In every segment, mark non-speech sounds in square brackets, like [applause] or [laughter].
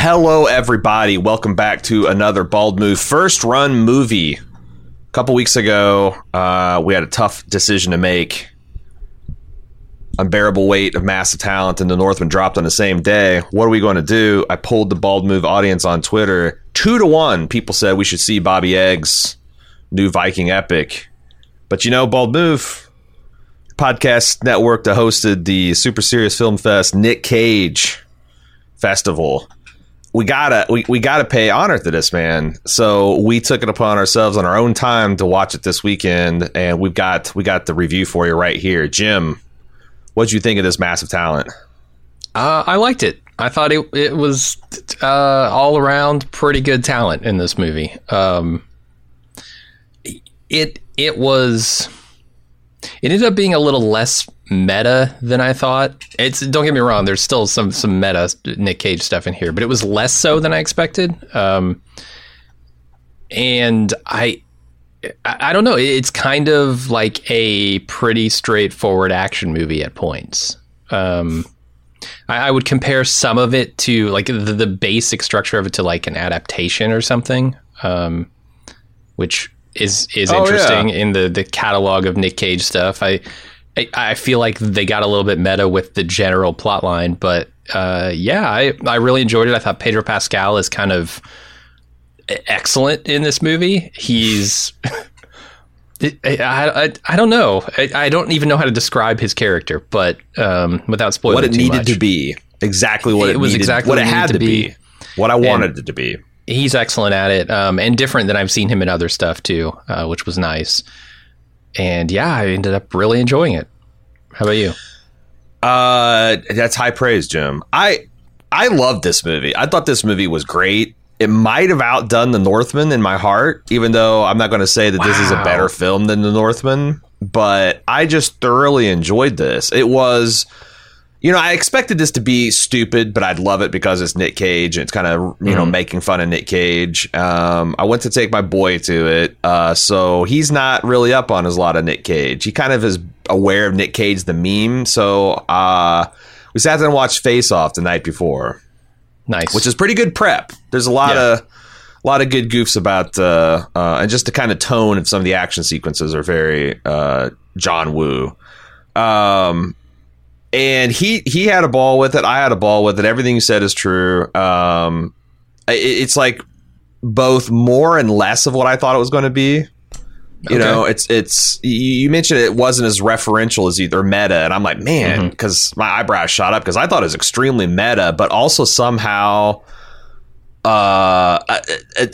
Hello, everybody. Welcome back to another Bald Move first run movie. A couple weeks ago, uh, we had a tough decision to make. Unbearable weight of massive talent and the Northman dropped on the same day. What are we going to do? I pulled the Bald Move audience on Twitter. Two to one, people said we should see Bobby Egg's new Viking epic. But you know, Bald Move podcast network that hosted the Super Serious Film Fest Nick Cage Festival we gotta we, we gotta pay honor to this man. So we took it upon ourselves on our own time to watch it this weekend and we've got we got the review for you right here. Jim what'd you think of this massive talent? Uh, i liked it. I thought it, it was uh, all around pretty good talent in this movie. Um, it it was it ended up being a little less meta than I thought. It's don't get me wrong. There's still some some meta Nick Cage stuff in here, but it was less so than I expected. Um, and I, I don't know. It's kind of like a pretty straightforward action movie at points. Um, I, I would compare some of it to like the, the, basic structure of it to like an adaptation or something, um, which is is oh, interesting yeah. in the the catalog of Nick Cage stuff. I I, feel like they got a little bit meta with the general plot line, but uh, yeah, I, I really enjoyed it. I thought Pedro Pascal is kind of excellent in this movie. He's [laughs] I, I, I, don't know. I, I, don't even know how to describe his character, but um, without spoiling what it needed much. to be, exactly what it, it was needed, exactly what it had to be. be, what I wanted and it to be. He's excellent at it, um, and different than I've seen him in other stuff too, uh, which was nice and yeah, I ended up really enjoying it. How about you? Uh, that's high praise, Jim. I I loved this movie. I thought this movie was great. It might have outdone The Northman in my heart, even though I'm not going to say that wow. this is a better film than The Northman. But I just thoroughly enjoyed this. It was you know, I expected this to be stupid, but I'd love it because it's Nick Cage and it's kind of, you mm-hmm. know, making fun of Nick Cage. Um, I went to take my boy to it. Uh, so he's not really up on his lot of Nick Cage. He kind of is aware of Nick Cage, the meme. So uh, we sat down and watched Face Off the night before. Nice. Which is pretty good prep. There's a lot yeah. of. A lot of good goofs about, uh, uh, and just the kind of tone of some of the action sequences are very uh, John Woo. Um, and he he had a ball with it. I had a ball with it. Everything you said is true. Um, it, it's like both more and less of what I thought it was going to be. You okay. know, it's it's you mentioned it wasn't as referential as either meta, and I'm like, man, because mm-hmm. my eyebrows shot up because I thought it was extremely meta, but also somehow uh,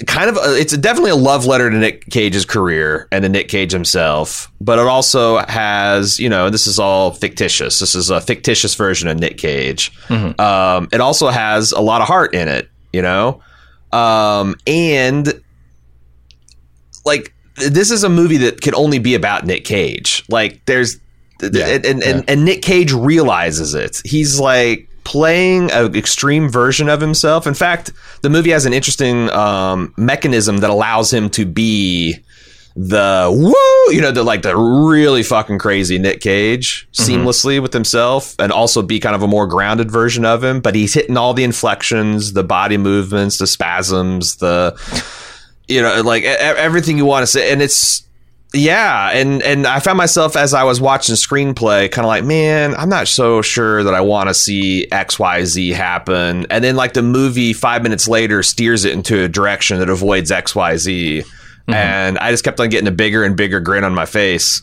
kind of a, it's definitely a love letter to Nick Cage's career and to Nick Cage himself, but it also has you know this is all fictitious. This is a fictitious version of Nick Cage. Mm-hmm. Um, it also has a lot of heart in it, you know, um, and like this is a movie that can only be about Nick Cage. Like there's yeah, and, and, yeah. and, and Nick Cage realizes it. He's like playing an extreme version of himself. In fact, the movie has an interesting um, mechanism that allows him to be the woo, you know, the like the really fucking crazy Nick Cage mm-hmm. seamlessly with himself, and also be kind of a more grounded version of him. But he's hitting all the inflections, the body movements, the spasms, the you know, like everything you want to say, and it's yeah, and and I found myself as I was watching screenplay, kind of like, man, I'm not so sure that I want to see X Y Z happen. And then like the movie five minutes later steers it into a direction that avoids X Y Z, mm-hmm. and I just kept on getting a bigger and bigger grin on my face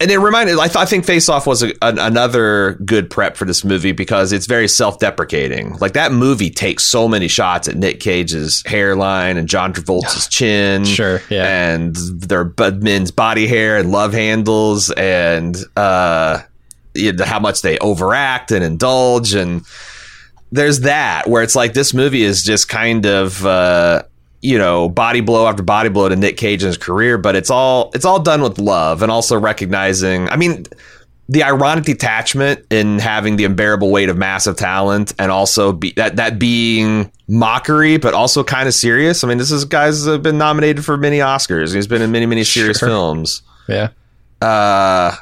and it reminded I, th- I think Face Off was a, an, another good prep for this movie because it's very self-deprecating. Like that movie takes so many shots at Nick Cage's hairline and John Travolta's [sighs] chin, sure, yeah, and their men's body hair and love handles and uh, you know, how much they overact and indulge and there's that where it's like this movie is just kind of uh, you know body blow after body blow to Nick Cage in his career, but it's all it's all done with love and also recognizing. I mean, the ironic detachment in having the unbearable weight of massive talent and also be, that that being mockery, but also kind of serious. I mean, this is guys have been nominated for many Oscars. He's been in many many serious Sure. films. Yeah. Uh,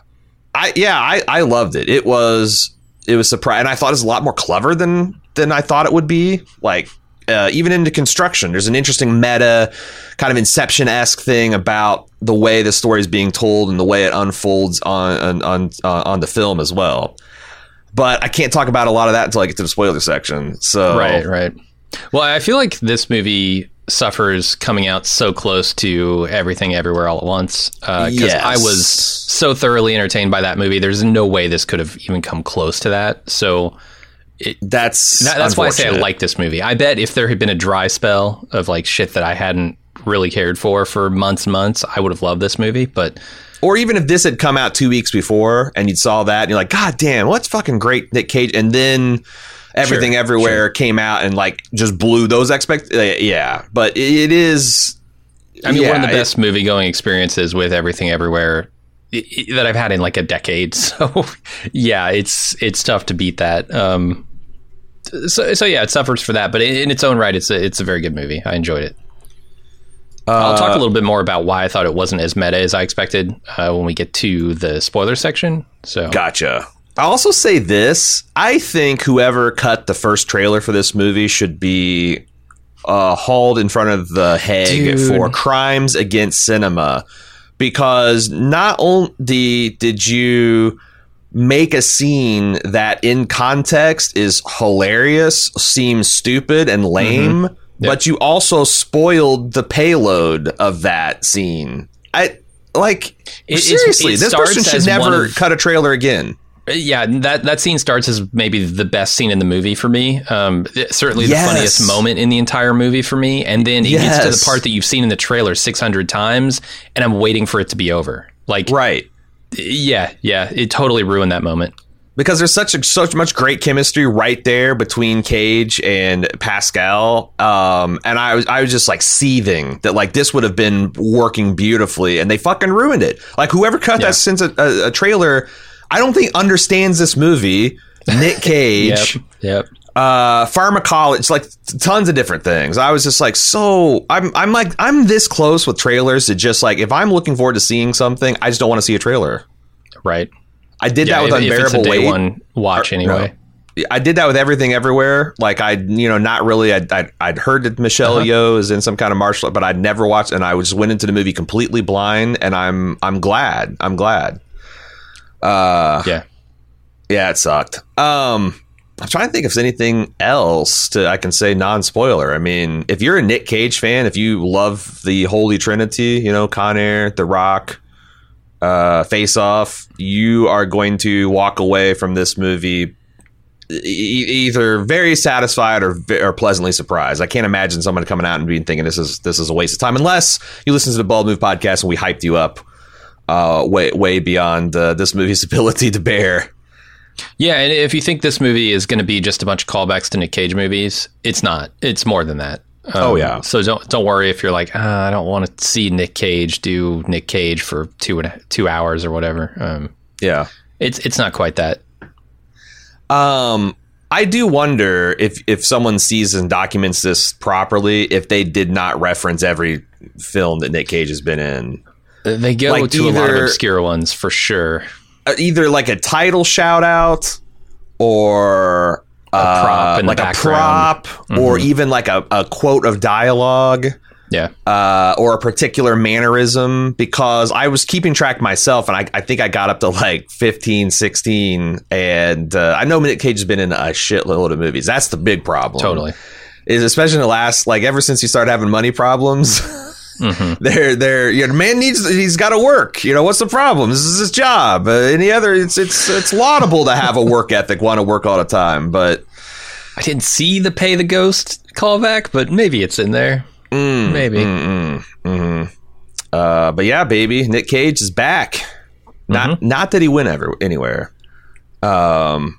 I yeah, I I loved it. It was it was surprising. And I thought it was a lot more clever than than I thought it would be. Like uh, even into construction, there's an interesting meta kind of Inception esque thing about the way the story is being told and the way it unfolds on on on, uh, on the film as well. But I can't talk about a lot of that until I get to the spoiler section. So Right, right. Well, I feel like this movie suffers coming out so close to everything everywhere all at once because Yes. I was so thoroughly entertained by that movie. There's no way this could have even come close to that. So that's that, that's why I say I like this movie. I bet if there had been a dry spell of like shit that I hadn't really cared for for months and months, I would have loved this movie. But Or even if this had come out two weeks before and you saw that and you're like, God damn, what's fucking great Nick Cage? And then everything Sure, everywhere came out and like just blew those expect. Uh, yeah, but it is. I mean, one of the best movie going experiences with everything everywhere that I've had in like a decade. [laughs] So yeah, it's it's tough to beat that. Um, so so yeah, it suffers for that, but in its own right, it's a it's a very good movie. I enjoyed it. I'll talk a little bit more about why I thought it wasn't as meta as I expected uh, when we get to the spoiler section. So Gotcha. I'll also say this. I think whoever cut the first trailer for this movie should be uh, hauled in front of the Hague Dude. for crimes against cinema. Because not only did you make a scene that in context is hilarious, seems stupid and lame, but you also spoiled the payload of that scene. I like It- seriously, it this person should never of- cut a trailer again. yeah, that that scene starts as maybe the best scene in the movie for me. Um, certainly the Yes. funniest moment in the entire movie for me, and then it gets to the part that you've seen in the trailer six hundred times, and I'm waiting for it to be over. Like, Right. Yeah, yeah, it totally ruined that moment. because there's such a, so much great chemistry right there between Cage and Pascal. Um, and I was I was just like seething that like this would have been working beautifully, and they fucking ruined it. Like whoever cut Yeah. that since a, a, a trailer, I don't think understands this movie. Nick [laughs] Cage. Yep, yep. Uh pharmacology like tons of different things i was just like so i'm i'm like i'm this close with trailers to just like if i'm looking forward to seeing something i just don't want to see a trailer Right. i did Yeah, that with if, if unbearable day weight one watch anyway. I did that with everything everywhere. Like I, you know, not really. I'd, I'd, I'd heard that Michelle Uh-huh. Yeoh is in some kind of martial, art, but I'd never watched. And I just went into the movie completely blind, and I'm, I'm glad. I'm glad. Uh, Yeah. yeah, it sucked. Um, I'm trying to think if there's anything else to I can say non spoiler. I mean, if you're a Nick Cage fan, if you love the Holy Trinity, you know, Con Air, The Rock, uh, Face Off, you are going to walk away from this movie e- either very satisfied or, or pleasantly surprised. I can't imagine someone coming out and being thinking this is this is a waste of time unless you listen to the Bald Move podcast and we hyped you up uh, way way beyond uh, this movie's [laughs] ability to bear. Yeah, and if you think this movie is going to be just a bunch of callbacks to Nick Cage movies, it's not. It's more than that. Um, Oh, yeah. So don't don't worry if you're like, ah, I don't want to see Nick Cage do Nick Cage for two and a, two hours or whatever. Um, Yeah. it's it's not quite that. Um, I do wonder if if someone sees and documents this properly, if they did not reference every film that Nick Cage has been in, They go Like to a lot of obscure ones for sure. Uh, either like a title shout out or a prop the like a prop, or even like a, a quote of dialogue. Yeah. uh, or a particular mannerism because I was keeping track myself and I, I think I got up to like 15, 16. And uh, I know Nick Cage has been in a shitload of movies. That's the big problem. Totally. Is especially in the last, like ever since he started having money problems. [laughs] Mm-hmm. [laughs] They're, they're, you know, man needs, he's got to work. You know, what's the problem? This is his job. Uh, any other, it's, it's, it's laudable to have a work ethic, want to work all the time. But I didn't see the Pay the Ghost callback, but maybe it's in there. Mm, maybe. Mm-hmm. Uh, but yeah, baby, Nick Cage is back. Not Mm-hmm. not that he went ever anywhere. Um,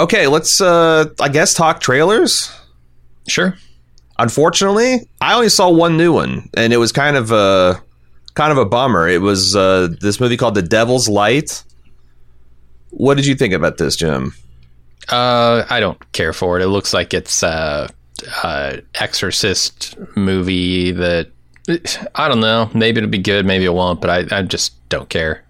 Okay, let's uh I guess talk trailers. Sure. Unfortunately, I only saw one new one, and it was kind of a kind of a bummer. It was uh, this movie called The Devil's Light. What did you think about this, Jim? Uh, I don't care for it. It looks like it's a, a Exorcist movie that I don't know. Maybe it'll be good, maybe it won't. But I, I just don't care.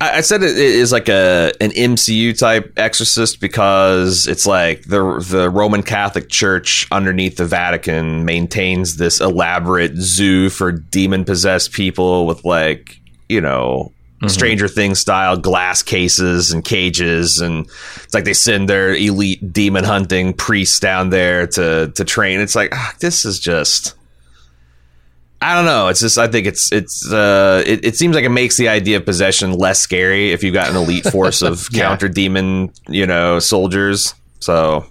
I, I said it is like a an MCU type Exorcist because it's like the the Roman Catholic Church underneath the Vatican maintains this elaborate zoo for demon possessed people with like you know Stranger Things style glass cases and cages, and it's like they send their elite demon hunting priests down there to to train. It's like ah, this is just. I don't know. It's just I think it's it's uh it, it seems like it makes the idea of possession less scary if you've got an elite [laughs] force of Yeah. counter demon, you know, soldiers. So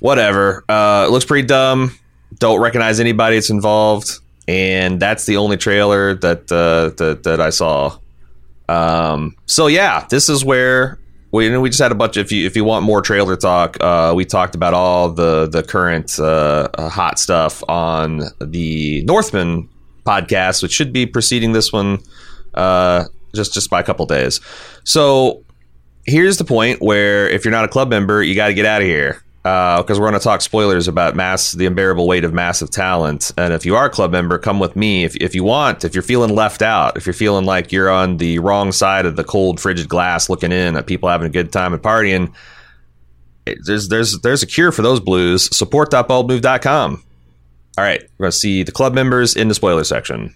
whatever. Uh it looks pretty dumb. Don't recognize anybody that's involved. And that's the only trailer that uh that, that I saw. Um so yeah, this is where we we just had a bunch if you if you want more trailer talk, uh we talked about all the the current uh, uh hot stuff on the Northman podcast, which should be preceding this one uh just just by a couple days. So here's the point where if you're not a club member, you got to get out of here Uh, because we're going to talk spoilers about mass, the unbearable weight of massive talent. And if you are a club member, come with me. If, if you want, if you're feeling left out, if you're feeling like you're on the wrong side of the cold, frigid glass, looking in at people having a good time and partying, it- there's there's there's a cure for those blues. Support.baldmove.com. All right, we're going to see the club members in the spoiler section.